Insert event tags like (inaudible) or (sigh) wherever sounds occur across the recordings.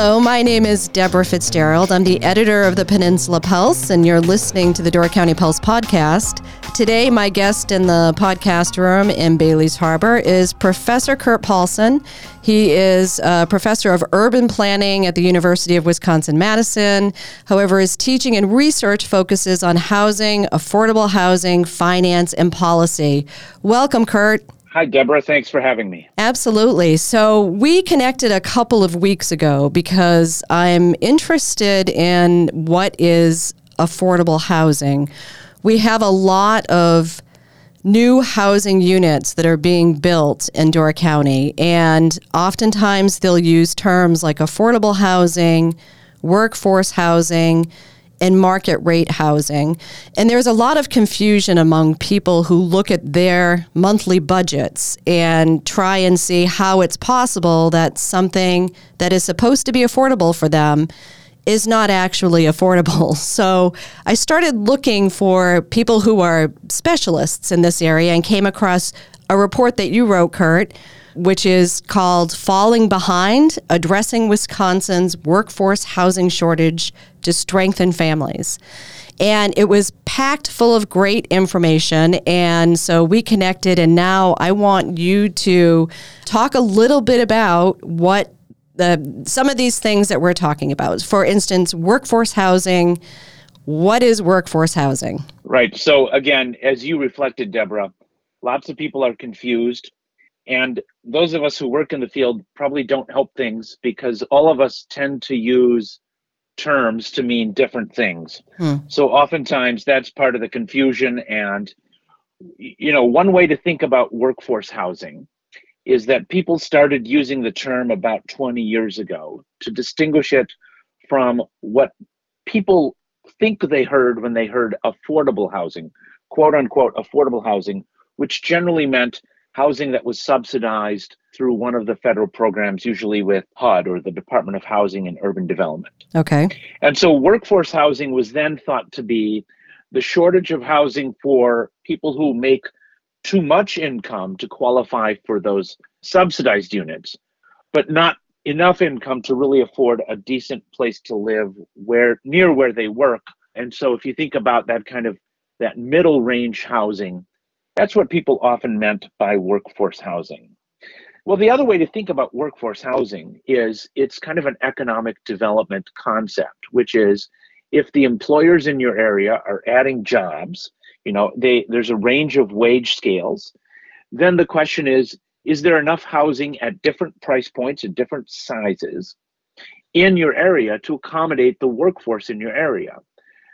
Hello, my name is Deborah Fitzgerald. I'm the editor of the Peninsula Pulse, and you're listening to the Door County Pulse podcast. Today, my guest in the podcast room in Baileys Harbor is Professor Kurt Paulsen. He is a professor of urban planning at the University of Wisconsin Madison. However, his teaching and research focuses on housing, affordable housing, finance, and policy. Welcome, Kurt. Hi, Deborah. Thanks for having me. Absolutely. So, we connected a couple of weeks ago because I'm interested in what is affordable housing. We have a lot of new housing units that are being built in Door County, and oftentimes they'll use terms like affordable housing, workforce housing, and market rate housing. And there's a lot of confusion among people who look at their monthly budgets and try and see how it's possible that something that is supposed to be affordable for them is not actually affordable. (laughs) So I started looking for people who are specialists in this area and came across a report that you wrote, Kurt, which is called Falling Behind Addressing Wisconsin's Workforce Housing Shortage to Strengthen Families. And it was packed full of great information. And so we connected, and now I want you to talk a little bit about what the, some of these things that we're talking about. For instance, workforce housing. What is workforce housing? Right. So, again, as you reflected, Deborah, lots of people are confused. And those of us who work in the field probably don't help things because all of us tend to use terms to mean different things. Hmm. So oftentimes that's part of the confusion. And, you know, one way to think about workforce housing is that people started using the term about 20 years ago to distinguish it from what people think they heard when they heard affordable housing, quote unquote, affordable housing, which generally meant housing that was subsidized through one of the federal programs, usually with HUD or the Department of Housing and Urban Development. Okay. And so workforce housing was then thought to be the shortage of housing for people who make too much income to qualify for those subsidized units, but not enough income to really afford a decent place to live where near where they work. And so if you think about that kind of that middle range housing, that's what people often meant by workforce housing. Well, the other way to think about workforce housing is it's kind of an economic development concept, which is if the employers in your area are adding jobs, you know, they there's a range of wage scales, then the question is is there enough housing at different price points and different sizes in your area to accommodate the workforce in your area?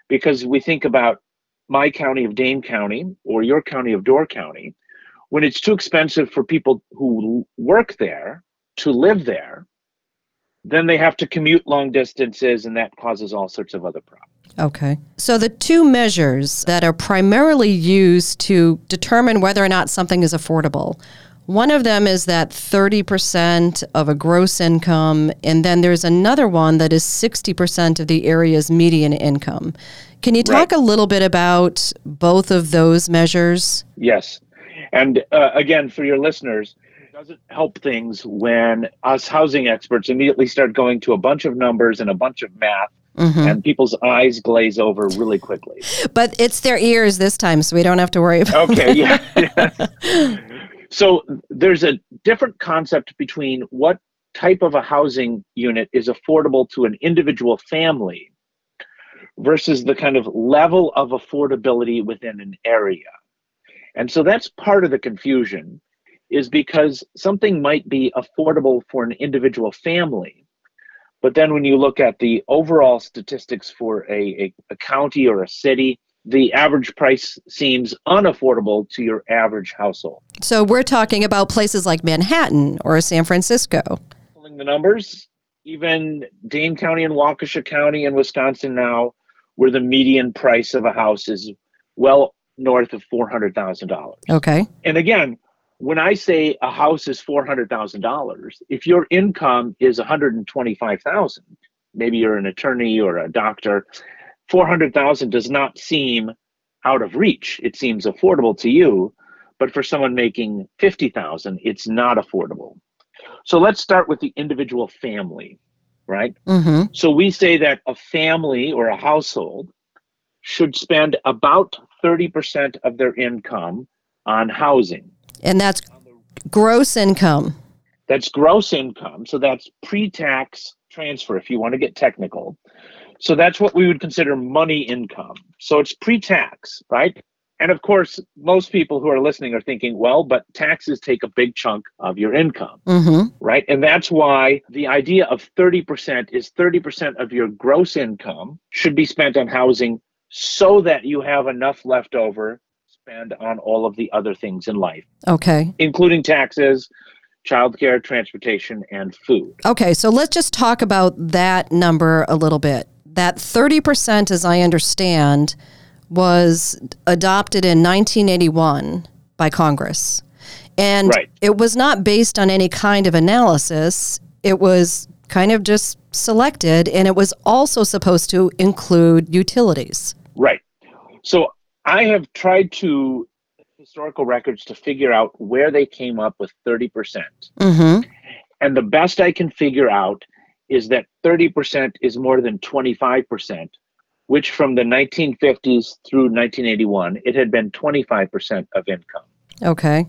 Because we think about my county of Dane County or your county of Door County, when it's too expensive for people who work there to live there, then they have to commute long distances and that causes all sorts of other problems. Okay. So the two measures that are primarily used to determine whether or not something is affordable. One of them is that 30% of a gross income, and then there's another one that is 60% of the area's median income. Can you talk right. a little bit about both of those measures? Yes. And uh, again, for your listeners, it doesn't help things when us housing experts immediately start going to a bunch of numbers and a bunch of math Mm-hmm. and people's eyes glaze over really quickly. But it's their ears this time, so we don't have to worry about. Okay, yeah. (laughs) (laughs) so there's a different concept between what type of a housing unit is affordable to an individual family versus the kind of level of affordability within an area. And so that's part of the confusion is because something might be affordable for an individual family. But then when you look at the overall statistics for a, a, a county or a city, the average price seems unaffordable to your average household. So we're talking about places like Manhattan or San Francisco. Pulling the numbers, even Dane County and Waukesha County in Wisconsin now where the median price of a house is well north of $400,000. Okay. And again, when I say a house is $400,000, if your income is 125,000, maybe you're an attorney or a doctor, 400,000 does not seem out of reach. It seems affordable to you, but for someone making 50,000, it's not affordable. So let's start with the individual family, right? Mm-hmm. So we say that a family or a household should spend about 30% of their income on housing. And that's gross income. That's gross income. So that's pre tax transfer, if you want to get technical. So that's what we would consider money income. So it's pre tax, right? And of course, most people who are listening are thinking, well, but taxes take a big chunk of your income, Mm-hmm. right? And that's why the idea of 30% is 30% of your gross income should be spent on housing so that you have enough left over to spend on all of the other things in life, Okay. including taxes, childcare, transportation, and food. Okay. So let's just talk about that number a little bit. That 30%, as I understand, was adopted in 1981 by Congress. And Right. it was not based on any kind of analysis. It was kind of just selected, and it was also supposed to include utilities. Right. So I have tried to historical records to figure out where they came up with 30%. Mm-hmm. And the best I can figure out is that 30% is more than 25%, which from the 1950s through 1981, it had been 25% of income. Okay.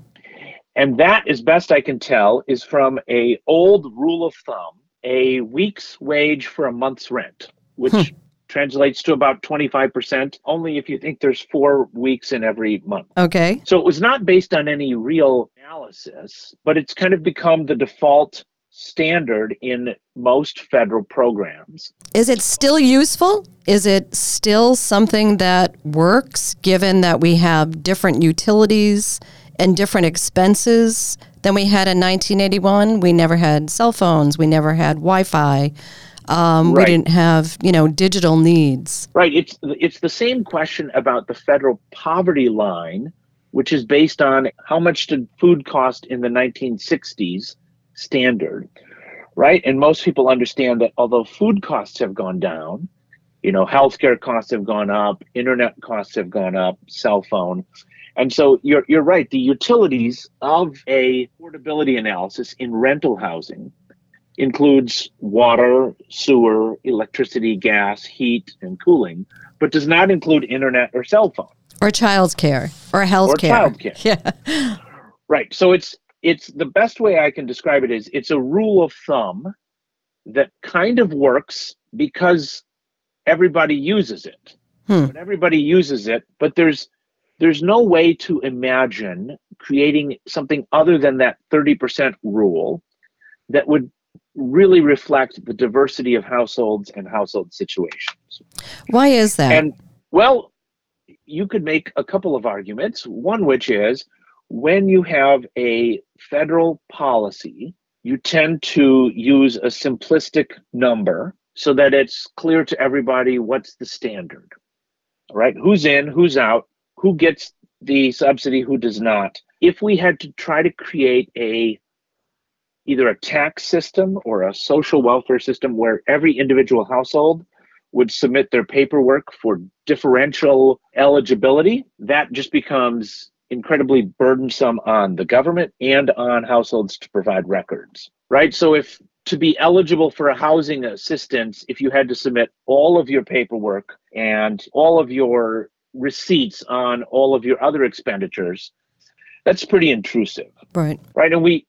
And that, as best I can tell, is from a old rule of thumb, a week's wage for a month's rent, which Hmm. translates to about 25%, only if you think there's four weeks in every month. Okay. So it was not based on any real analysis, but it's kind of become the default standard in most federal programs. Is it still useful? Is it still something that works given that we have different utilities and different expenses than we had in 1981? We never had cell phones, we never had Wi Fi. Um, We didn't have, you know, digital needs. Right. It's it's the same question about the federal poverty line, which is based on how much did food cost in the 1960s standard, right? And most people understand that although food costs have gone down, you know, healthcare costs have gone up, internet costs have gone up, cell phone. And so you're you're right. The utilities of a affordability analysis in rental housing includes water, sewer, electricity, gas, heat, and cooling, but does not include internet or cell phone. Or child's care or health Or care. childcare. (laughs) Yeah. Right. So it's it's the best way I can describe it is it's a rule of thumb that kind of works because everybody uses it. Hmm. But everybody uses it, but there's there's no way to imagine creating something other than that 30% rule that would really reflect the diversity of households and household situations. Why is that? And well, you could make a couple of arguments. One, which is when you have a federal policy, you tend to use a simplistic number so that it's clear to everybody what's the standard, right? Who's in, who's out, who gets the subsidy, who does not. If we had to try to create a either a tax system or a social welfare system where every individual household would submit their paperwork for differential eligibility, that just becomes incredibly burdensome on the government and on households to provide records, right? So if to be eligible for a housing assistance, if you had to submit all of your paperwork and all of your receipts on all of your other expenditures, that's pretty intrusive right. right and we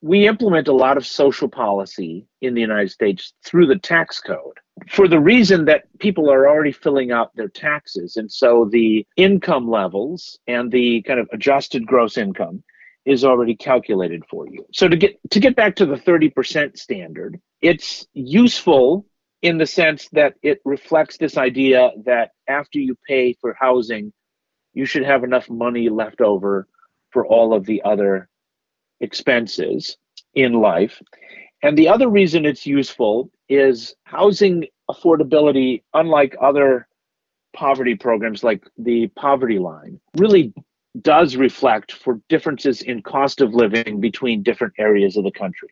we implement a lot of social policy in the united states through the tax code for the reason that people are already filling out their taxes and so the income levels and the kind of adjusted gross income is already calculated for you so to get to get back to the 30% standard it's useful in the sense that it reflects this idea that after you pay for housing you should have enough money left over for all of the other expenses in life. And the other reason it's useful is housing affordability, unlike other poverty programs like the poverty line really does reflect for differences in cost of living between different areas of the country.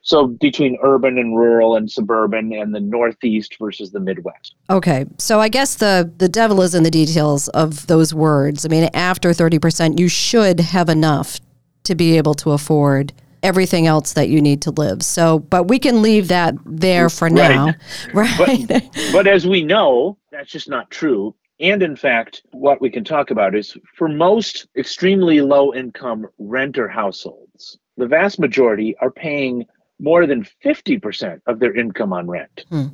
So between urban and rural and suburban and the Northeast versus the Midwest. Okay. So I guess the, the devil is in the details of those words. I mean, after 30%, you should have enough to be able to afford everything else that you need to live. So, but we can leave that there for now. (laughs) Right. right? But, but as we know, that's just not true. And in fact, what we can talk about is for most extremely low income renter households, the vast majority are paying more than 50% of their income on rent hmm.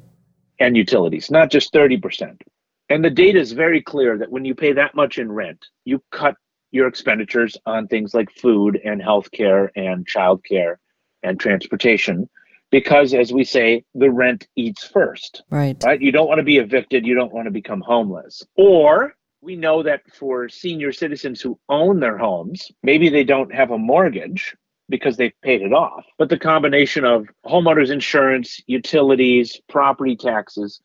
and utilities, not just 30%. And the data is very clear that when you pay that much in rent, you cut your expenditures on things like food and healthcare and childcare and transportation. Because as we say the rent eats first. Right. Right? You don't want to be evicted. You don't want to become homeless. Or we know that for senior citizens who own their homes maybe they don't have a mortgage because they've paid it off. But the combination of homeowners insurance utilities property taxes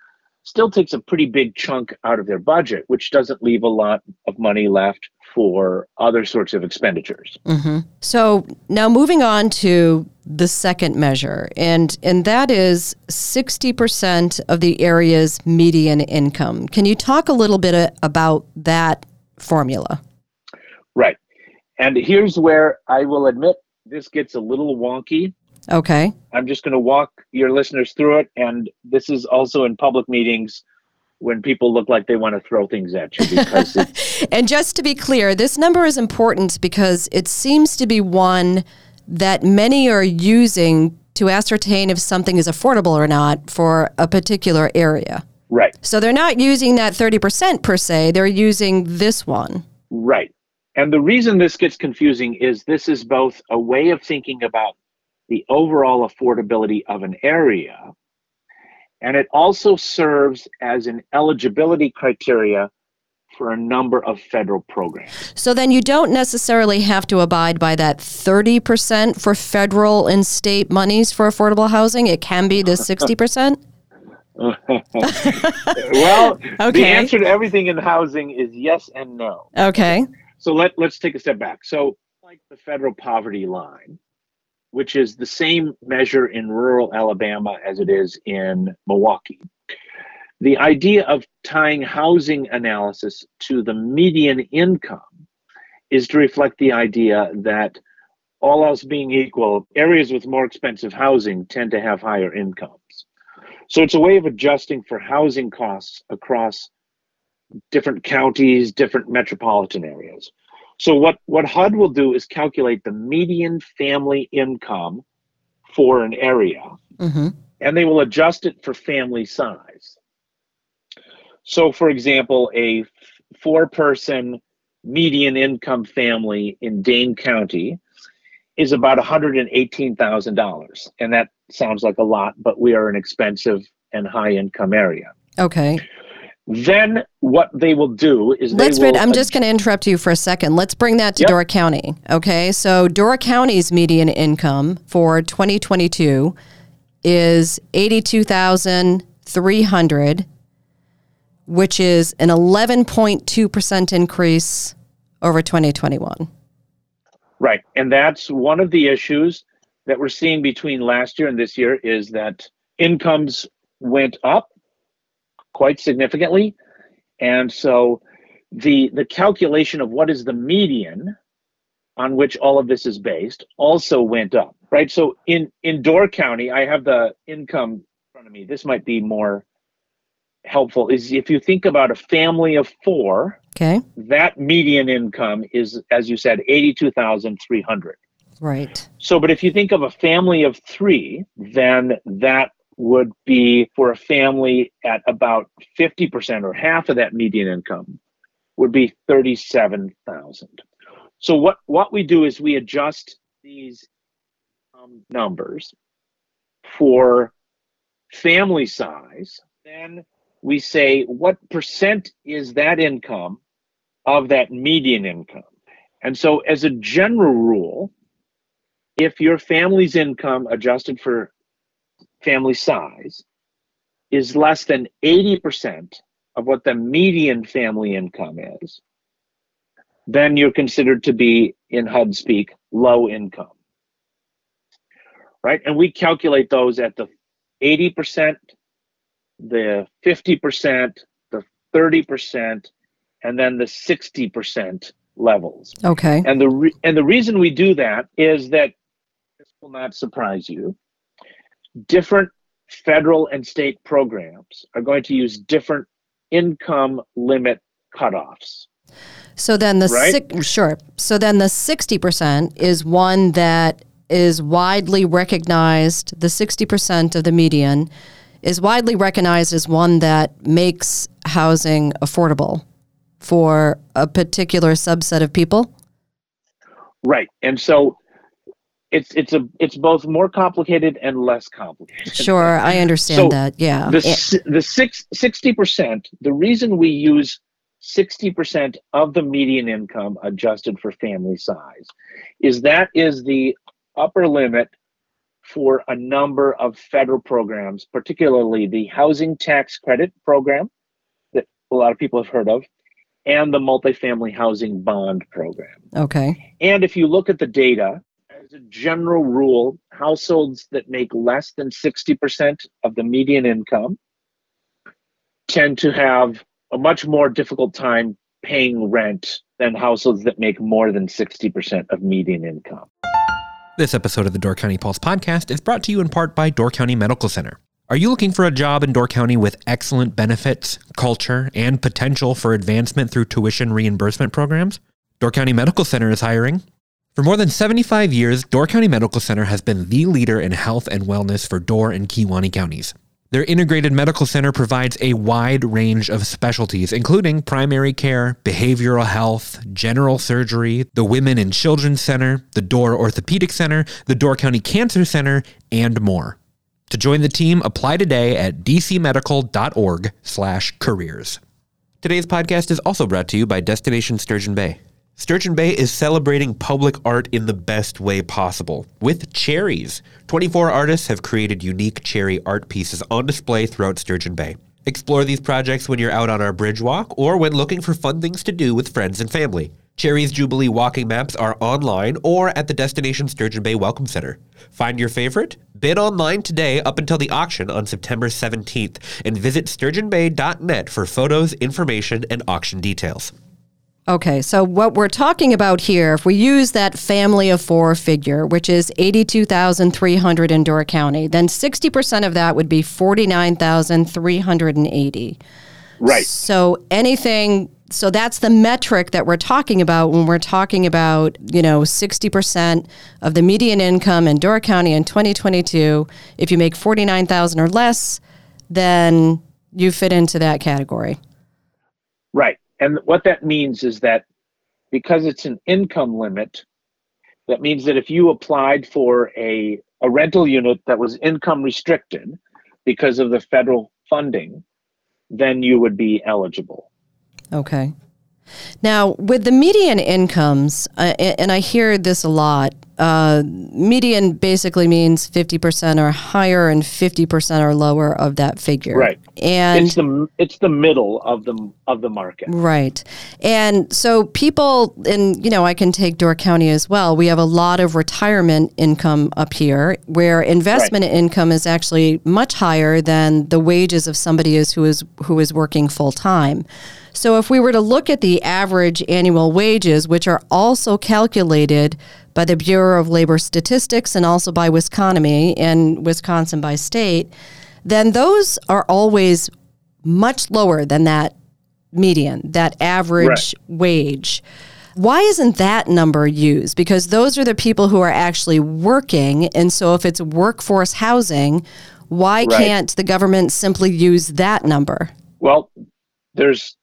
still takes a pretty big chunk out of their budget which doesn't leave a lot of money left for other sorts of expenditures. Mm-hmm. So now moving on to the second measure, and and that is sixty percent of the area's median income. Can you talk a little bit about that formula? Right, and here's where I will admit this gets a little wonky. Okay. I'm just going to walk your listeners through it, and this is also in public meetings when people look like they want to throw things at you because (laughs) and just to be clear this number is important because it seems to be one that many are using to ascertain if something is affordable or not for a particular area. Right. So they're not using that 30% per se they're using this one. Right. And the reason this gets confusing is this is both a way of thinking about the overall affordability of an area and it also serves as an eligibility criteria for a number of federal programs. So then you don't necessarily have to abide by that 30% for federal and state monies for affordable housing. It can be the 60%. (laughs) well, okay. the answer to everything in housing is yes and no. Okay. So let, let's take a step back. So, like the federal poverty line, which is the same measure in rural Alabama as it is in Milwaukee. The idea of tying housing analysis to the median income is to reflect the idea that all else being equal, areas with more expensive housing tend to have higher incomes. So it's a way of adjusting for housing costs across different counties, different metropolitan areas. So what, what HUD will do is calculate the median family income for an area, mm-hmm. and they will adjust it for family size. So, for example, a four person median income family in Dane County is about $118,000. And that sounds like a lot, but we are an expensive and high income area. Okay. Then what they will do is let's. Will, I'm just going to interrupt you for a second. Let's bring that to yep. Door County. Okay, so Door County's median income for 2022 is 82,300, which is an 11.2 percent increase over 2021. Right, and that's one of the issues that we're seeing between last year and this year is that incomes went up quite significantly. And so the the calculation of what is the median on which all of this is based also went up, right? So in in Door County, I have the income in front of me. This might be more helpful is if you think about a family of 4, okay. That median income is as you said 82,300. Right. So but if you think of a family of 3, then that would be for a family at about 50% or half of that median income would be 37,000. So what what we do is we adjust these um, numbers for family size. Then we say what percent is that income of that median income. And so as a general rule, if your family's income adjusted for family size is less than 80% of what the median family income is, then you're considered to be in HUD speak low income. Right? And we calculate those at the 80%, the 50%, the 30%, and then the 60% levels. Okay. And the re- and the reason we do that is that this will not surprise you. Different federal and state programs are going to use different income limit cutoffs. So then the Right? six, sure. So then the 60% is one that is widely recognized, the 60% of the median is widely recognized as one that makes housing affordable for a particular subset of people. Right. And so it's it's a it's both more complicated and less complicated. Sure, I understand So that. Yeah. The the six, 60%, the reason we use 60% of the median income adjusted for family size is that is the upper limit for a number of federal programs, particularly the housing tax credit program that a lot of people have heard of, and the multifamily housing bond program. Okay. And if you look at the data, as a general rule, households that make less than 60% of the median income tend to have a much more difficult time paying rent than households that make more than 60% of median income. This episode of the Door County Pulse podcast is brought to you in part by Door County Medical Center. Are you looking for a job in Door County with excellent benefits, culture, and potential for advancement through tuition reimbursement programs? Door County Medical Center is hiring. For more than 75 years, Door County Medical Center has been the leader in health and wellness for Door and Kewaunee counties. Their integrated medical center provides a wide range of specialties, including primary care, behavioral health, general surgery, the Women and Children's Center, the Door Orthopedic Center, the Door County Cancer Center, and more. To join the team, apply today at dcmedical.org/careers. Today's podcast is also brought to you by Destination Sturgeon Bay. Sturgeon Bay is celebrating public art in the best way possible with cherries. 24 artists have created unique cherry art pieces on display throughout Sturgeon Bay. Explore these projects when you're out on our bridge walk or when looking for fun things to do with friends and family. Cherry's Jubilee walking maps are online or at the Destination Sturgeon Bay Welcome Center. Find your favorite? Bid online today up until the auction on September 17th and visit sturgeonbay.net for photos, information, and auction details. Okay, so what we're talking about here, if we use that family of four figure, which is 82,300 in Door County, then 60% of that would be 49,380. Right. So anything, so that's the metric that we're talking about when we're talking about, you know, 60% of the median income in Door County in 2022. If you make 49,000 or less, then you fit into that category. Right. And what that means is that because it's an income limit, that means that if you applied for a, a rental unit that was income restricted because of the federal funding, then you would be eligible. Okay. Now, with the median incomes, uh, and I hear this a lot, uh, median basically means 50% or higher and 50% or lower of that figure. Right. And it's the it's the middle of the of the market. Right. And so people, and you know, I can take Door County as well. We have a lot of retirement income up here where investment income is actually much higher than the wages of somebody is who is who is working full time. So if we were to look at the average annual wages, which are also calculated by the Bureau of Labor Statistics and also by Wisconsin and Wisconsin by state, then those are always much lower than that median, that average wage. Why isn't that number used? Because those are the people who are actually working. And so if it's workforce housing, why Right. can't the government simply use that number? Well, there's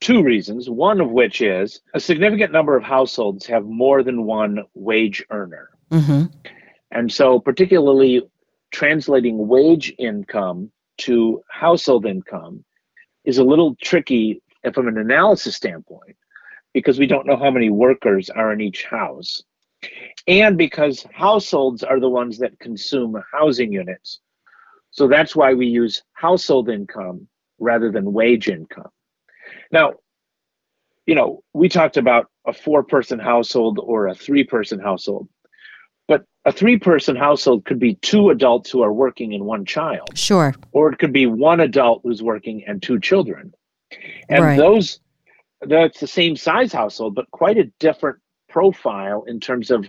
two reasons. One of which is a significant number of households have more than one wage earner. hmm And so, particularly translating wage income to household income is a little tricky from an analysis standpoint because we don't know how many workers are in each house. And because households are the ones that consume housing units. So that's why we use household income rather than wage income. Now, you know, we talked about a four person household or a three person household. But a three person household could be two adults who are working and one child. Sure. Or it could be one adult who's working and two children. And Right. those, that's the same size household, but quite a different profile in terms of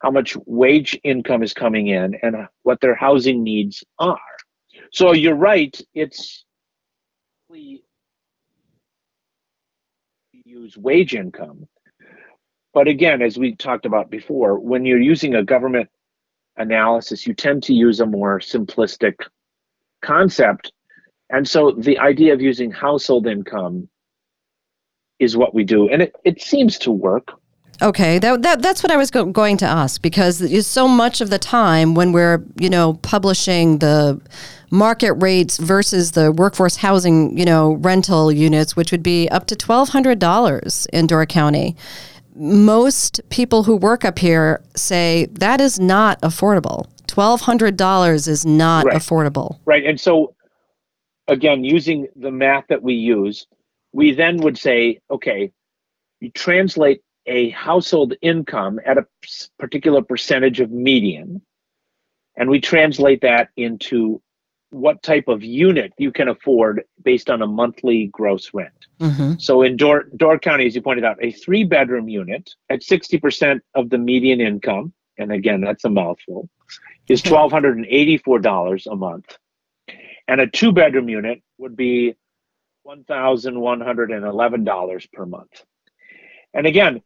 how much wage income is coming in and what their housing needs are. So you're right, it's use wage income. But again, as we talked about before, when you're using a government analysis, you tend to use a more simplistic concept. And so the idea of using household income is what we do. And it, it seems to work. Okay, that, that that's what I was go- going to ask because so much of the time when we're you know publishing the market rates versus the workforce housing you know rental units, which would be up to twelve hundred dollars in Door County. Most people who work up here say that is not affordable. Twelve hundred dollars is not Right. affordable. Right. And so, again, using the math that we use, we then would say, okay, you translate a household income at a particular percentage of median, and we translate that into what type of unit you can afford based on a monthly gross rent. hmm So in Door, Door County, as you pointed out, a three bedroom unit at 60% of the median income, and again, that's a mouthful, is $1,284 a month. And a two bedroom unit would be $1,111 per month. And again,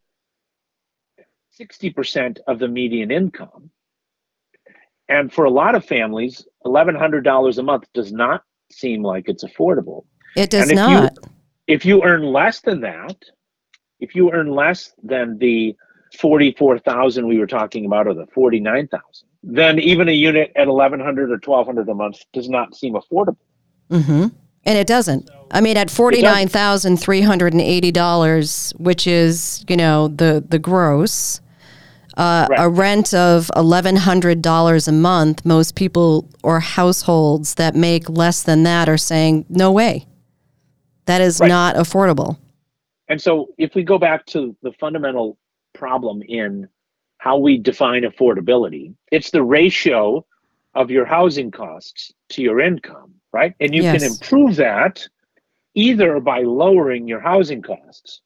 60% of the median income. And for a lot of families, $1,100 a month does not seem like it's affordable It does And if you- not. if you earn less than that, if you earn less than the 44,000 we were talking about or the 49,000, then even a unit at 1100 or 1200 a month does not seem affordable. hmm And it doesn't. I mean, at forty nine thousand three hundred and eighty dollars, which is you know the the gross, uh, a rent of eleven hundred dollars a month. Most people or households that make less than that are saying, "No way, that is Right. not affordable." And so if we go back to the fundamental problem in how we define affordability, it's the ratio of your housing costs to your income, right? And you can improve that either by lowering your housing costs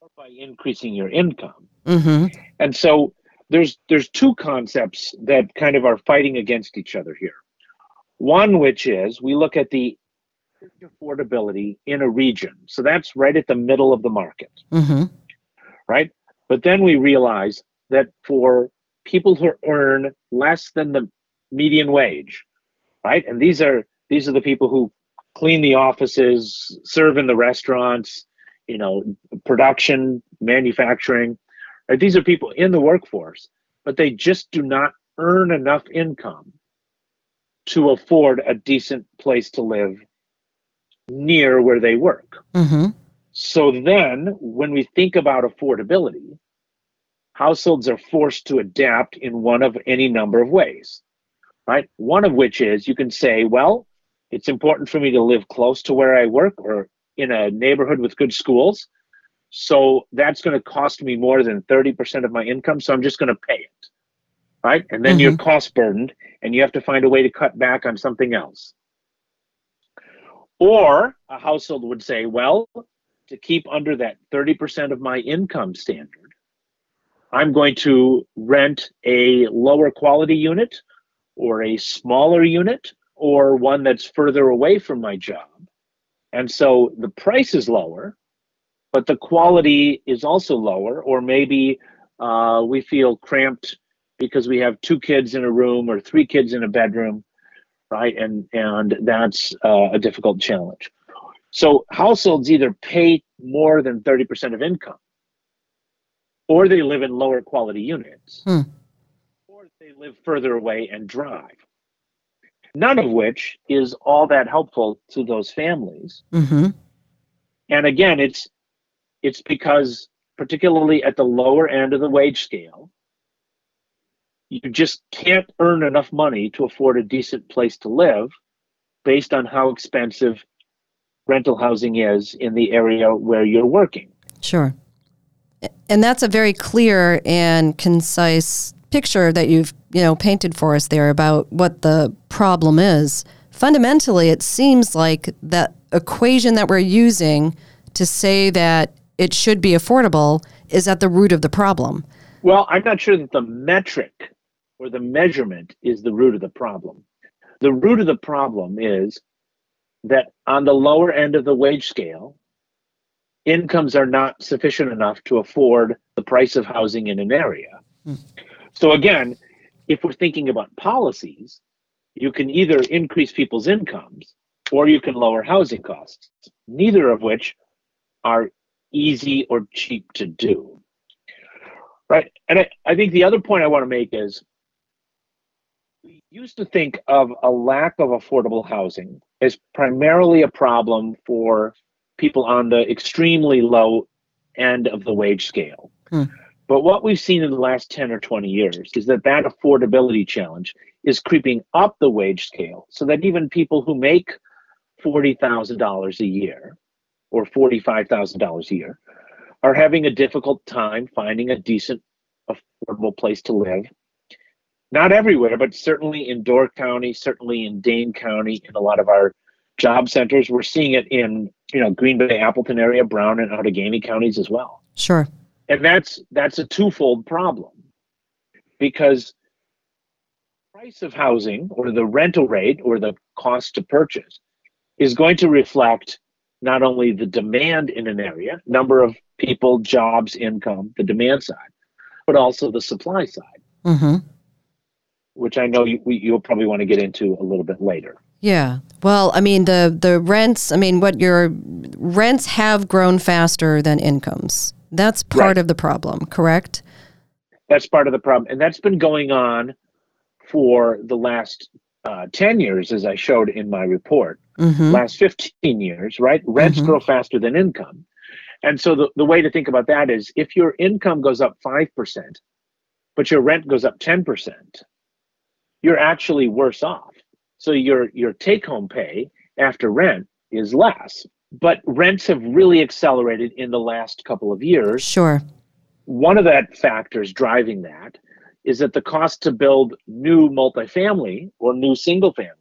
or by increasing your income. hmm And so there's there's two concepts that kind of are fighting against each other here. One which is we look at the affordability in a region. So that's right at the middle of the market, hmm right? But then we realize that for people who earn less than the median wage, right? And these are these are the people who clean the offices, serve in the restaurants, you know, production, manufacturing. Right? These are people in the workforce, but they just do not earn enough income to afford a decent place to live near where they work. hmm So then, when we think about affordability, households are forced to adapt in one of any number of ways, right? One of which is you can say, well, it's important for me to live close to where I work or in a neighborhood with good schools. So that's going to cost me more than 30% of my income. So I'm just going to pay it, right? And then you're mm-hmm. cost burdened and you have to find a way to cut back on something else. Or a household would say, well, to keep under that 30% of my income standard, I'm going to rent a lower quality unit or a smaller unit or one that's further away from my job. And so the price is lower, but the quality is also lower, or maybe uh, we feel cramped because we have two kids in a room or three kids in a bedroom, right? And and that's uh, a difficult challenge. So households either pay more than 30% of income, or they live in lower quality units, Hmm. or they live further away and drive. None of which is all that helpful to those families. hmm And again, it's it's because particularly at the lower end of the wage scale, you just can't earn enough money to afford a decent place to live based on how expensive rental housing is in the area where you're working. Sure. And that's a very clear and concise picture that you've, you know, painted for us there about what the problem is. Fundamentally, it seems like that equation that we're using to say that it should be affordable is at the root of the problem. Well, I'm not sure that the metric or the measurement is the root of the problem. The root of the problem is that on the lower end of the wage scale, incomes are not sufficient enough to afford the price of housing in an area. Hmm. So, again, if we're thinking about policies, you can either increase people's incomes or you can lower housing costs, neither of which are easy or cheap to do. Right. And I, I think the other point I want to make is we used to think of a lack of affordable housing as primarily a problem for people on the extremely low end of the wage scale. Hmm. But what we've seen in the last 10 or 20 years is that that affordability challenge is creeping up the wage scale so that even people who make $40,000 a year or $45,000 a year are having a difficult time finding a decent, affordable place to live. Not everywhere, but certainly in Door County, certainly in Dane County, in a lot of our job centers. We're seeing it in, you know, Green Bay, Appleton area, Brown and Outagamie counties as well. Sure. And that's that's a twofold problem because price of housing or the rental rate or the cost to purchase is going to reflect not only the demand in an area, number of people, jobs, income, the demand side, but also the supply side, mm-hmm. which I know you, you'll probably want to get into a little bit later. Yeah. Well, I mean the the rents. I mean, what your rents have grown faster than incomes. That's part right. of the problem, correct? That's part of the problem, and that's been going on for the last uh, 10 years, as I showed in my report, mm-hmm. last 15 years, right? Rents mm-hmm. grow faster than income. And so the, the way to think about that is if your income goes up 5%, but your rent goes up 10%, you're actually worse off. So your, your take home pay after rent is less. But rents have really accelerated in the last couple of years. Sure. One of that factors driving that is that the cost to build new multifamily or new single family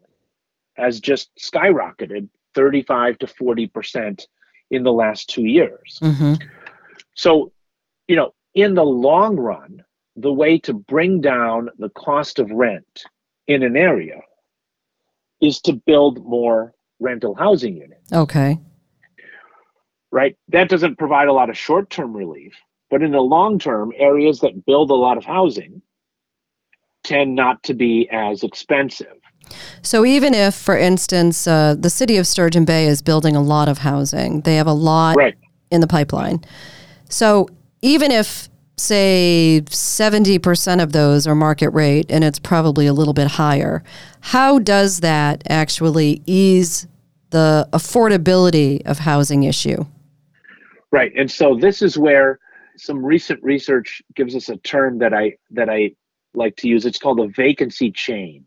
has just skyrocketed 35 to 40% in the last two years. Mm-hmm. So, you know, in the long run, the way to bring down the cost of rent in an area is to build more rental housing units. Okay. Right? That doesn't provide a lot of short term relief, but in the long term, areas that build a lot of housing tend not to be as expensive. So, even if, for instance, uh, the city of Sturgeon Bay is building a lot of housing, they have a lot right. in the pipeline. So, even if, say, 70% of those are market rate and it's probably a little bit higher, how does that actually ease the affordability of housing issue? Right. And so, this is where some recent research gives us a term that I that I like to use. It's called a vacancy chain.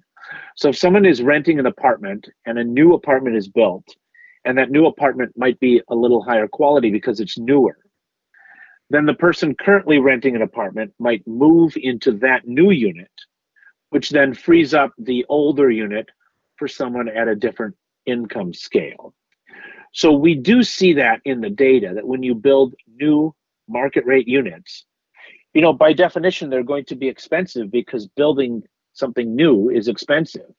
So if someone is renting an apartment and a new apartment is built, and that new apartment might be a little higher quality because it's newer, then the person currently renting an apartment might move into that new unit, which then frees up the older unit for someone at a different income scale. So we do see that in the data that when you build new market rate units, you know, by definition, they're going to be expensive because building something new is expensive.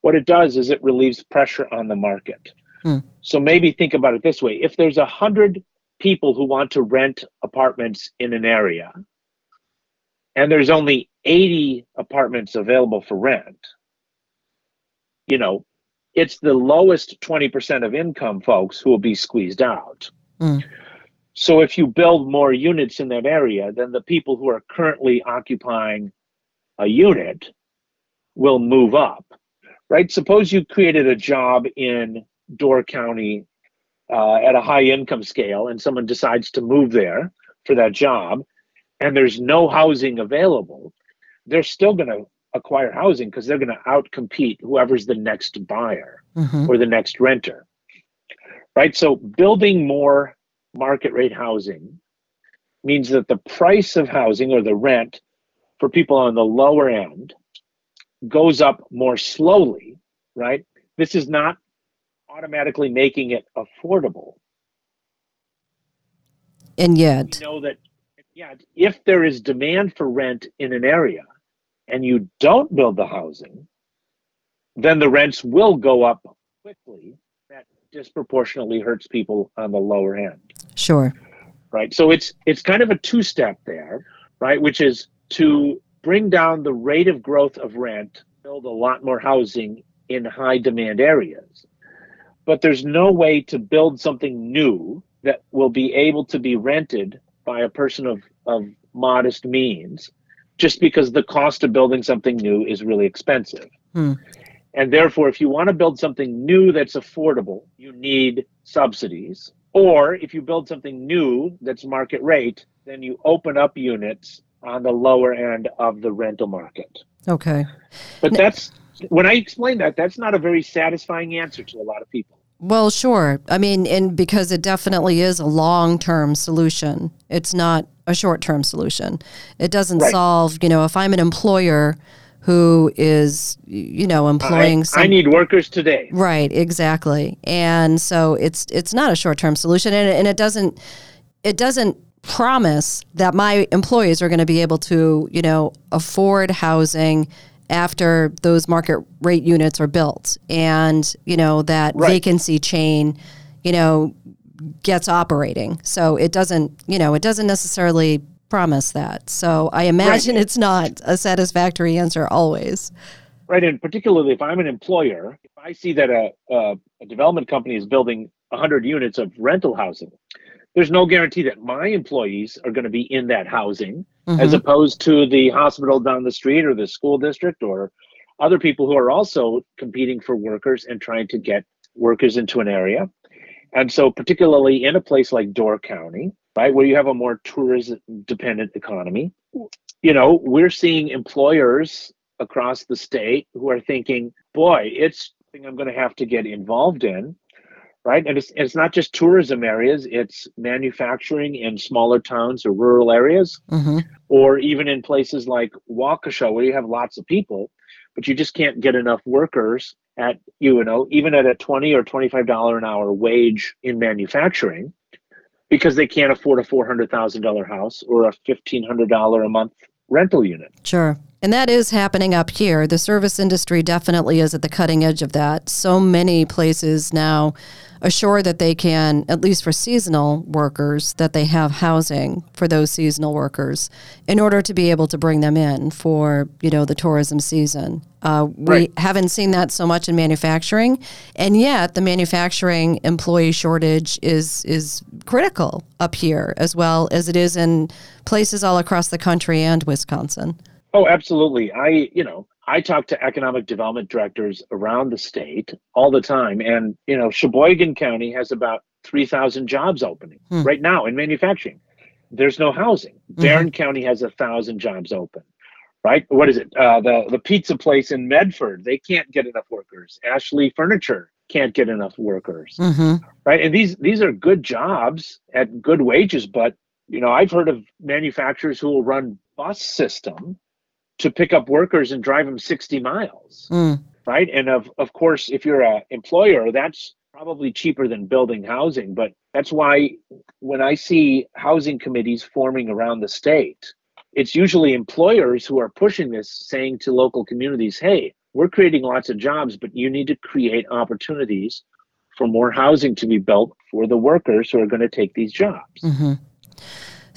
What it does is it relieves pressure on the market. Hmm. So maybe think about it this way if there's a hundred people who want to rent apartments in an area, and there's only 80 apartments available for rent, you know, it's the lowest 20% of income folks who will be squeezed out. Mm. So if you build more units in that area, then the people who are currently occupying a unit will move up, right? Suppose you created a job in Door County uh, at a high income scale and someone decides to move there for that job and there's no housing available, they're still going to acquire housing because they're going to outcompete whoever's the next buyer mm-hmm. or the next renter. right? So building more market rate housing means that the price of housing or the rent for people on the lower end goes up more slowly, right? This is not automatically making it affordable. And yet, We know that yeah, if there is demand for rent in an area and you don't build the housing, then the rents will go up quickly. Disproportionately hurts people on the lower end, sure. right? So it's it's kind of a two-step there, right? Which is to bring down the rate of growth of rent, build a lot more housing in high demand areas. But there's no way to build something new that will be able to be rented by a person of, of modest means just because the cost of building something new is really expensive. Hmm. And therefore, if you want to build something new that's affordable, you need subsidies. Or if you build something new that's market rate, then you open up units on the lower end of the rental market. Okay. But that's when I explain that, that's not a very satisfying answer to a lot of people. Well, sure. I mean, and because it definitely is a long term solution, it's not a short term solution. It doesn't Right. solve, you know, if I'm an employer who is, you know, I, employing some. I need workers today. Right, exactly. And so it's it's not a short term solution, and, and it doesn't it doesn't promise that my employees are going to be able to you know afford housing after those market rate units are built, and you know that Right. vacancy chain, you know, gets operating. So it doesn't you know it doesn't necessarily promise that. So I imagine it's not a satisfactory answer always. Right. And particularly if I'm an employer, if I see that a, a, a development company is building 100 units of rental housing, there's no guarantee that my employees are going to be in that housing as Mhm. opposed to the hospital down the street or the school district or other people who are also competing for workers and trying to get workers into an area. And so, particularly in a place like Door County, right, where you have a more tourism dependent economy, you know, we're seeing employers across the state who are thinking, boy, it's something I'm going to have to get involved in. Right. And it's, it's not just tourism areas, it's manufacturing in smaller towns or rural areas, Mhm. or even in places like Waukesha where you have lots of people, but you just can't get enough workers at, you know, even at a 20 or $25 an hour wage in manufacturing because they can't afford a $400,000 house or a $1,500 a month rental unit. Sure. And that is happening up here. The service industry definitely is at the cutting edge of that. So many places now assure that they can, at least for seasonal workers, that they have housing for those seasonal workers in order to be able to bring them in for, you know, the tourism season. Uh, we Right. haven't seen that so much in manufacturing, and yet the manufacturing employee shortage is is critical up here as well as it is in places all across the country and Wisconsin. Oh, absolutely. I, you know, I talk to economic development directors around the state all the time. And, you know, Sheboygan County has about 3,000 jobs opening Hmm. right now in manufacturing. There's no housing. Barron County has a thousand jobs open, right? What is it? Uh, the, the pizza place in Medford, they can't get enough workers. Ashley Furniture can't get enough workers Mm-hmm. right and these these are good jobs at good wages but you know i've heard of manufacturers who will run bus system to pick up workers and drive them 60 miles Mm. right and of of course if you're a employer that's probably cheaper than building housing but that's why when i see housing committees forming around the state it's usually employers who are pushing this saying to local communities hey we're creating lots of jobs but you need to create opportunities for more housing to be built for the workers who are going to take these jobs Mm-hmm.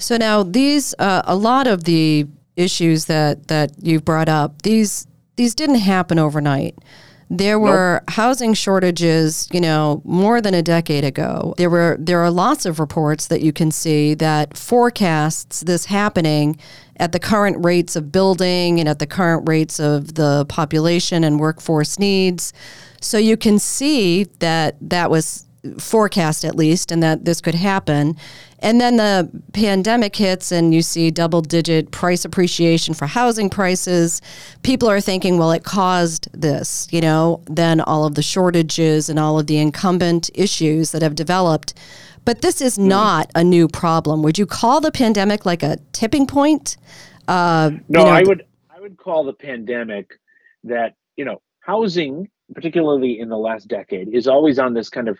So now these, uh, a lot of the issues that that you've brought up, these these didn't happen overnight. There were housing shortages, you know, more than a decade ago. There were there are lots of reports that you can see that forecasts this happening at the current rates of building and at the current rates of the population and workforce needs. So you can see that that was forecast at least and that this could happen And then the pandemic hits, and you see double digit price appreciation for housing prices. People are thinking, well, it caused this, you know, then all of the shortages and all of the incumbent issues that have developed. But this is not a new problem. Would you call the pandemic like a tipping point? Uh, no, you know, I would. I would call the pandemic that you know housing, particularly in the last decade, is always on this kind of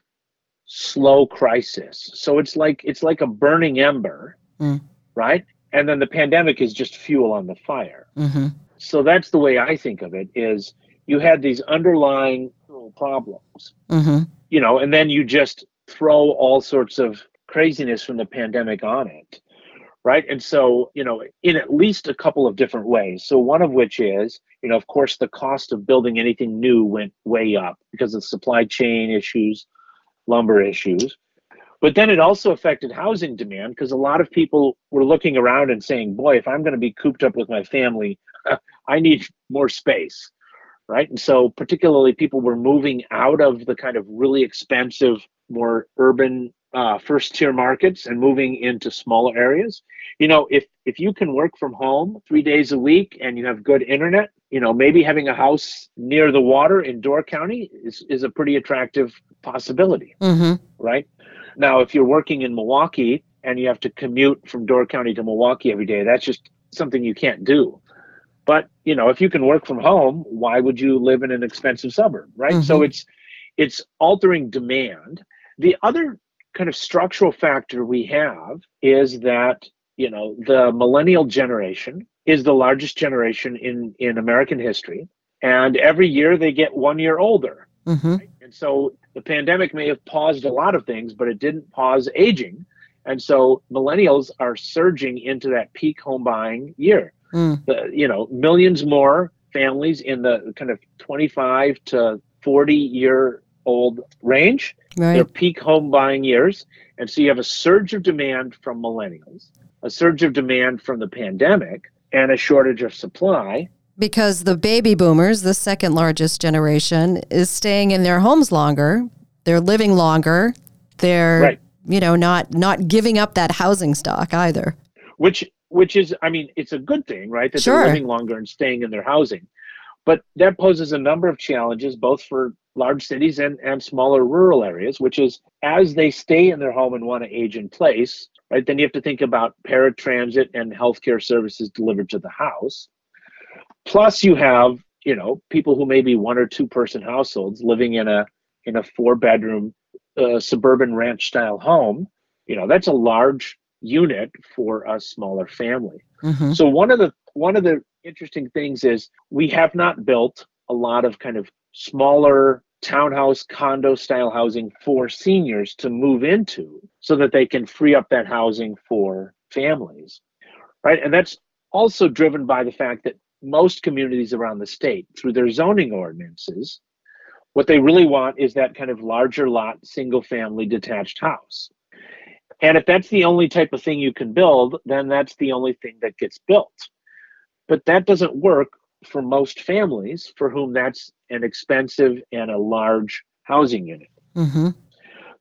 slow crisis. So it's like it's like a burning ember, mm. right? And then the pandemic is just fuel on the fire. Mm-hmm. So that's the way I think of it. Is you had these underlying problems, mm-hmm. you know, and then you just throw all sorts of craziness from the pandemic on it right? And so you know in at least a couple of different ways. So one of which is you know of course the cost of building anything new went way up because of supply chain issues lumber issues. But then it also affected housing demand because a lot of people were looking around and saying boy if i'm going to be cooped up with my family (laughs) i need more space right? And so particularly people were moving out of the kind of really expensive more urban uh, first tier markets and moving into smaller areas you know if if you can work from home three days a week and you have good internet you know maybe having a house near the water in door county is, is a pretty attractive possibility mm-hmm. right now if you're working in milwaukee and you have to commute from door county to milwaukee every day that's just something you can't do but you know if you can work from home why would you live in an expensive suburb right mm-hmm. so it's it's altering demand the other kind of structural factor we have is that you know the millennial generation is the largest generation in in American history, and every year they get one year older. Mm-hmm. Right? And so the pandemic may have paused a lot of things, but it didn't pause aging. And so millennials are surging into that peak home buying year. Mm. The, you know, millions more families in the kind of 25 to 40 year old range right. their peak home buying years. And so you have a surge of demand from millennials, a surge of demand from the pandemic, and a shortage of supply. Because the baby boomers, the second largest generation, is staying in their homes longer. They're living longer. They're right. you know not not giving up that housing stock either. Which which is I mean it's a good thing, right? That sure. they're living longer and staying in their housing. But that poses a number of challenges both for large cities and, and smaller rural areas, which is as they stay in their home and want to age in place, right, then you have to think about paratransit and healthcare services delivered to the house. Plus, you have, you know, people who may be one or two person households living in a in a four bedroom uh, suburban ranch style home. You know, that's a large unit for a smaller family. Mm-hmm. So one of the one of the interesting things is we have not built a lot of kind of smaller townhouse condo style housing for seniors to move into so that they can free up that housing for families right? And that's also driven by the fact that most communities around the state through their zoning ordinances what they really want is that kind of larger lot single family detached house. And if that's the only type of thing you can build then that's the only thing that gets built. But that doesn't work for most families for whom that's an expensive and a large housing unit. Mm-hmm.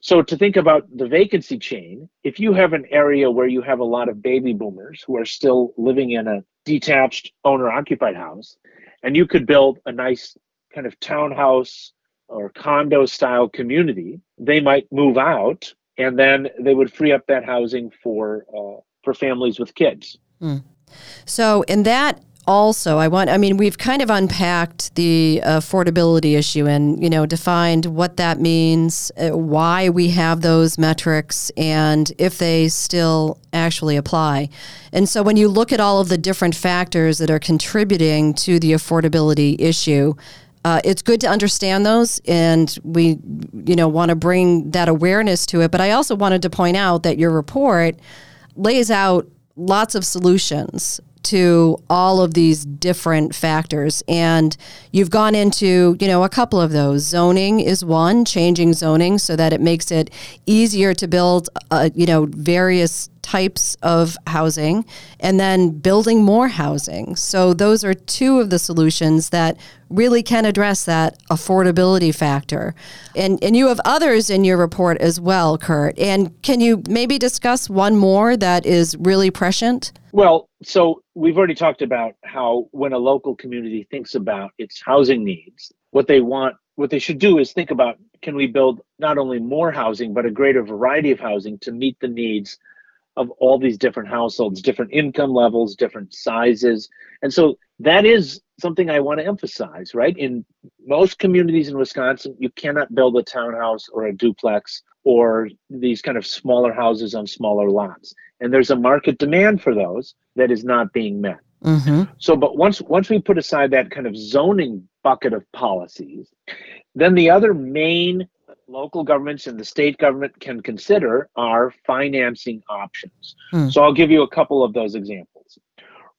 So, to think about the vacancy chain, if you have an area where you have a lot of baby boomers who are still living in a detached owner occupied house, and you could build a nice kind of townhouse or condo style community, they might move out and then they would free up that housing for uh, for families with kids. Mm. So, in that also i want i mean we've kind of unpacked the affordability issue and you know defined what that means uh, why we have those metrics and if they still actually apply. And so when you look at all of the different factors that are contributing to the affordability issue uh, it's good to understand those and we you know want to bring that awareness to it. But i also wanted to point out that your report lays out lots of solutions to all of these different factors. And you've gone into you know a couple of those. Zoning is one changing zoning so that it makes it easier to build uh, you know various types of housing and then building more housing. So those are two of the solutions that really can address that affordability factor. And and you have others in your report as well, Kurt. And can you maybe discuss one more that is really prescient? Well, so we've already talked about how when a local community thinks about its housing needs, what they want, what they should do is think about can we build not only more housing, but a greater variety of housing to meet the needs of all these different households, different income levels, different sizes. And so that is something I want to emphasize, right? In most communities in Wisconsin, you cannot build a townhouse or a duplex or these kind of smaller houses on smaller lots. And there's a market demand for those that is not being met. Mm-hmm. So, but once once we put aside that kind of zoning bucket of policies, then the other main local governments and the state government can consider are financing options. Mm. So I'll give you a couple of those examples.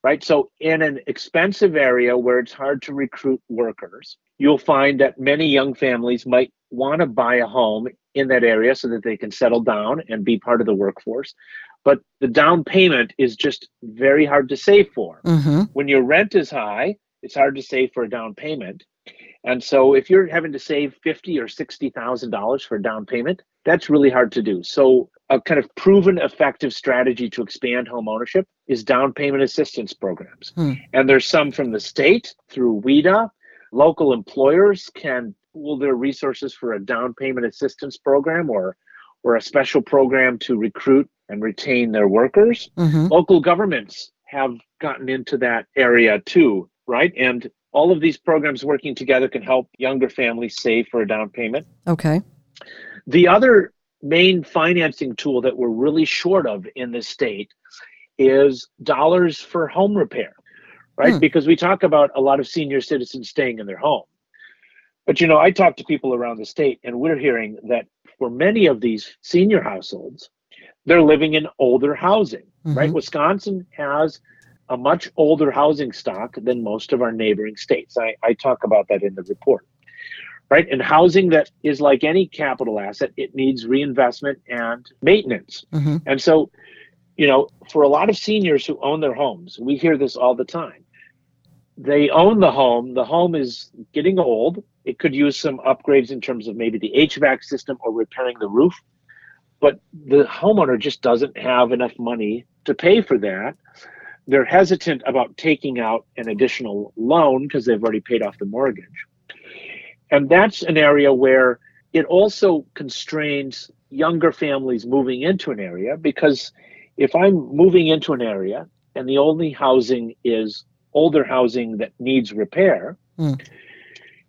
Right. So in an expensive area where it's hard to recruit workers, you'll find that many young families might want to buy a home in that area so that they can settle down and be part of the workforce. But the down payment is just very hard to save for. Mm-hmm. When your rent is high, it's hard to save for a down payment. And so if you're having to save fifty or sixty thousand dollars for a down payment, that's really hard to do. So a kind of proven effective strategy to expand home ownership is down payment assistance programs. Hmm. And there's some from the state through WHEDA. Local employers can pool their resources for a down payment assistance program or or a special program to recruit and retain their workers. Mm-hmm. Local governments have gotten into that area too, right? And all of these programs working together can help younger families save for a down payment. Okay. The other main financing tool that we're really short of in this state is dollars for home repair, right? Hmm. Because we talk about a lot of senior citizens staying in their home. But you know, I talk to people around the state and we're hearing that for many of these senior households, they're living in older housing, mm-hmm. right? Wisconsin has a much older housing stock than most of our neighboring states. I, I talk about that in the report. Right. And housing that is like any capital asset, it needs reinvestment and maintenance. Mm-hmm. And so, you know, for a lot of seniors who own their homes, we hear this all the time. They own the home, the home is getting old. It could use some upgrades in terms of maybe the HVAC system or repairing the roof. But the homeowner just doesn't have enough money to pay for that they're hesitant about taking out an additional loan because they've already paid off the mortgage. And that's an area where it also constrains younger families moving into an area because if I'm moving into an area and the only housing is older housing that needs repair, mm.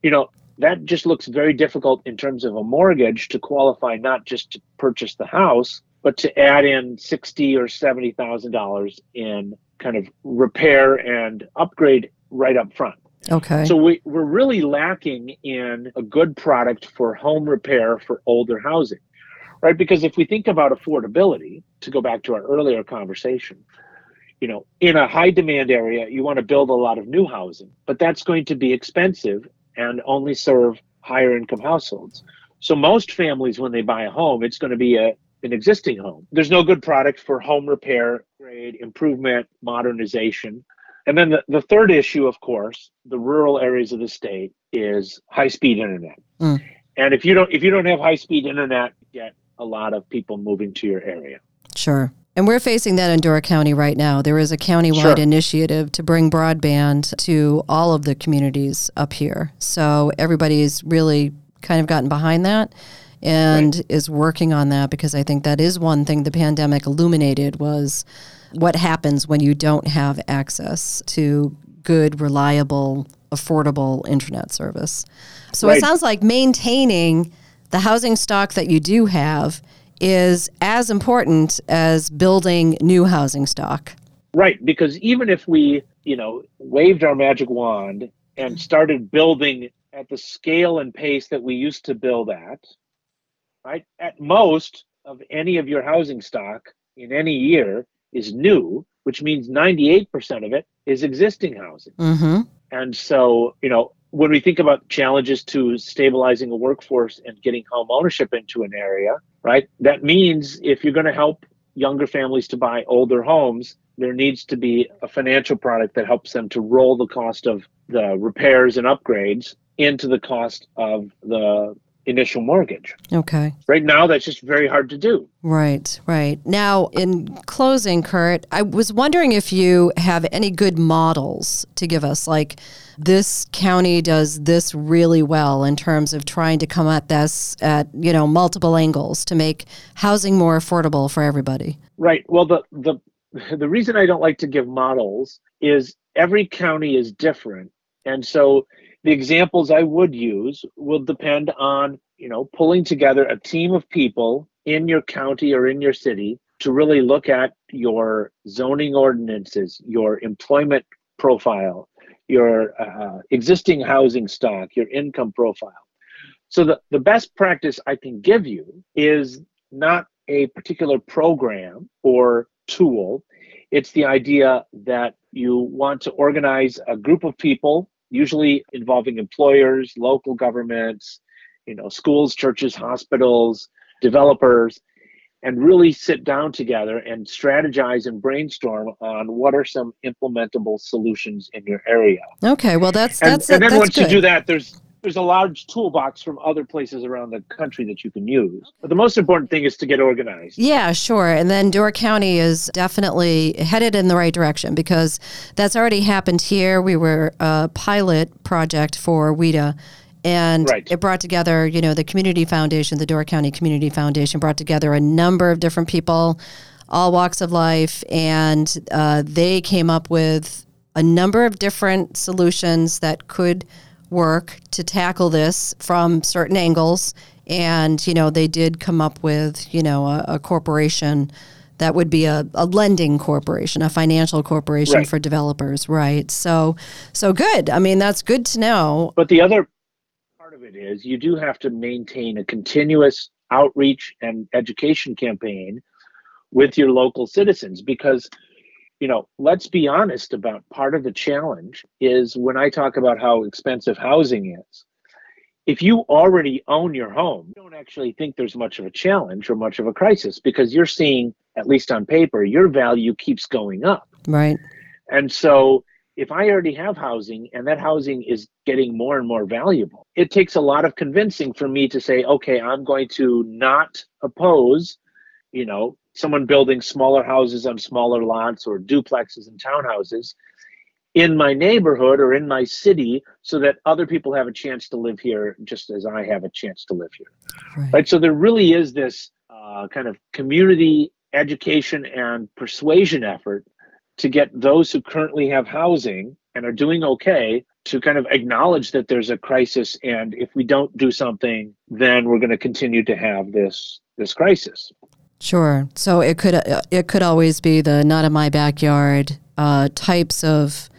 you know, that just looks very difficult in terms of a mortgage to qualify not just to purchase the house, but to add in sixty or seventy thousand dollars in kind of repair and upgrade right up front. Okay. So we, we're really lacking in a good product for home repair for older housing, right? Because if we think about affordability, to go back to our earlier conversation, you know, in a high demand area, you want to build a lot of new housing, but that's going to be expensive and only serve higher income households. So most families, when they buy a home, it's going to be a, an existing home. There's no good product for home repair, grade, improvement, modernization. And then the, the third issue, of course, the rural areas of the state is high speed internet. Mm. And if you don't if you don't have high speed internet, you get a lot of people moving to your area. Sure. And we're facing that in Door County right now. There is a countywide sure. initiative to bring broadband to all of the communities up here. So everybody's really kind of gotten behind that and right. is working on that because I think that is one thing the pandemic illuminated was what happens when you don't have access to good, reliable, affordable internet service. So right. it sounds like maintaining the housing stock that you do have is as important as building new housing stock. Right, because even if we, you know, waved our magic wand and started building at the scale and pace that we used to build at, right? At most of any of your housing stock in any year is new, which means 98% of it is existing housing. Mm-hmm. And so, you know, when we think about challenges to stabilizing a workforce and getting home ownership into an area, right? That means if you're going to help younger families to buy older homes, there needs to be a financial product that helps them to roll the cost of the repairs and upgrades into the cost of the initial mortgage. Okay. Right now, that's just very hard to do. Right, right. Now, in closing, Kurt, I was wondering if you have any good models to give us, like this county does this really well in terms of trying to come at this at you know multiple angles to make housing more affordable for everybody. Right. Well, the the (laughs) the reason I don't like to give models is every county is different, and so the examples I would use will depend on, you know, pulling together a team of people in your county or in your city to really look at your zoning ordinances, your employment profile, your uh, existing housing stock, your income profile. So the, the best practice I can give you is not a particular program or tool. It's the idea that you want to organize a group of people usually involving employers, local governments, you know, schools, churches, hospitals, developers, and really sit down together and strategize and brainstorm on what are some implementable solutions in your area. Okay, well that's and, that's and then that's once good. you do that, there's there's a large toolbox from other places around the country that you can use. But the most important thing is to get organized. Yeah, sure. And then Door County is definitely headed in the right direction because that's already happened here. We were a pilot project for WHEDA. And Right. it brought together, you know, the Community Foundation, the Door County Community Foundation brought together a number of different people, all walks of life, and uh, they came up with a number of different solutions that could work to tackle this from certain angles. And, you know, they did come up with, you know, a, a corporation that would be a, a lending corporation, a financial corporation Right. for developers, right? So, so good. I mean, that's good to know. But the other part of it is you do have to maintain a continuous outreach and education campaign with your local citizens because you know let's be honest about part of the challenge is when i talk about how expensive housing is if you already own your home you don't actually think there's much of a challenge or much of a crisis because you're seeing at least on paper your value keeps going up Right. and so if I already have housing and that housing is getting more and more valuable, it takes a lot of convincing for me to say, okay, I'm going to not oppose, you know, someone building smaller houses on smaller lots or duplexes and townhouses in my neighborhood or in my city so that other people have a chance to live here just as I have a chance to live here. Right. Right. So there really is this uh, kind of community education and persuasion effort to get those who currently have housing and are doing okay to kind of acknowledge that there's a crisis and if we don't do something then we're going to continue to have this this crisis Sure. So it could uh, it could always be the not in my backyard uh, types of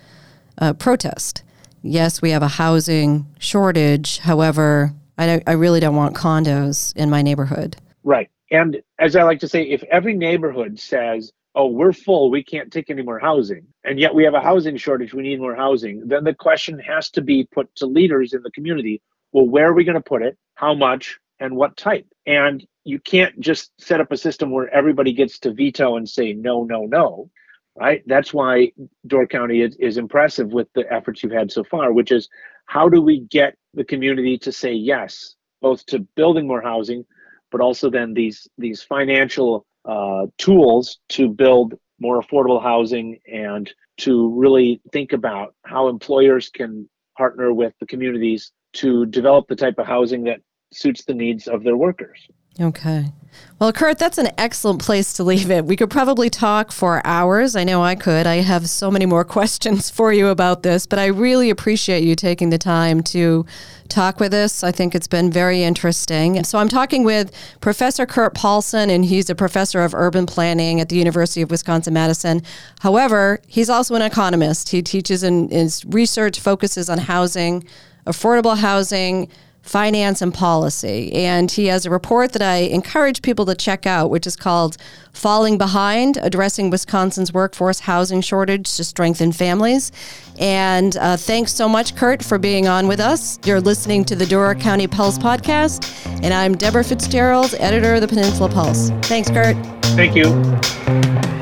uh, protest. Yes, we have a housing shortage. However, I I really don't want condos in my neighborhood. right and as i like to say if every neighborhood says oh we're full we can't take any more housing and yet we have a housing shortage we need more housing then the question has to be put to leaders in the community well where are we going to put it how much and what type and you can't just set up a system where everybody gets to veto and say no no no right that's why door county is, is impressive with the efforts you've had so far which is how do we get the community to say yes both to building more housing but also then these these financial uh, tools to build more affordable housing and to really think about how employers can partner with the communities to develop the type of housing that suits the needs of their workers. Okay. Well, Kurt, that's an excellent place to leave it. We could probably talk for hours. I know I could. I have so many more (laughs) questions for you about this, but I really appreciate you taking the time to talk with us. I think it's been very interesting. So I'm talking with Professor Kurt Paulsen, and he's a professor of urban planning at the University of Wisconsin Madison. However, he's also an economist. He teaches and his research focuses on housing, affordable housing finance and policy. And he has a report that I encourage people to check out, which is called Falling Behind Addressing Wisconsin's Workforce Housing Shortage to Strengthen Families. And uh, thanks so much, Kurt, for being on with us. You're listening to the Door County Pulse podcast, and I'm Deborah Fitzgerald, editor of the Peninsula Pulse. Thanks, Kurt. Thank you.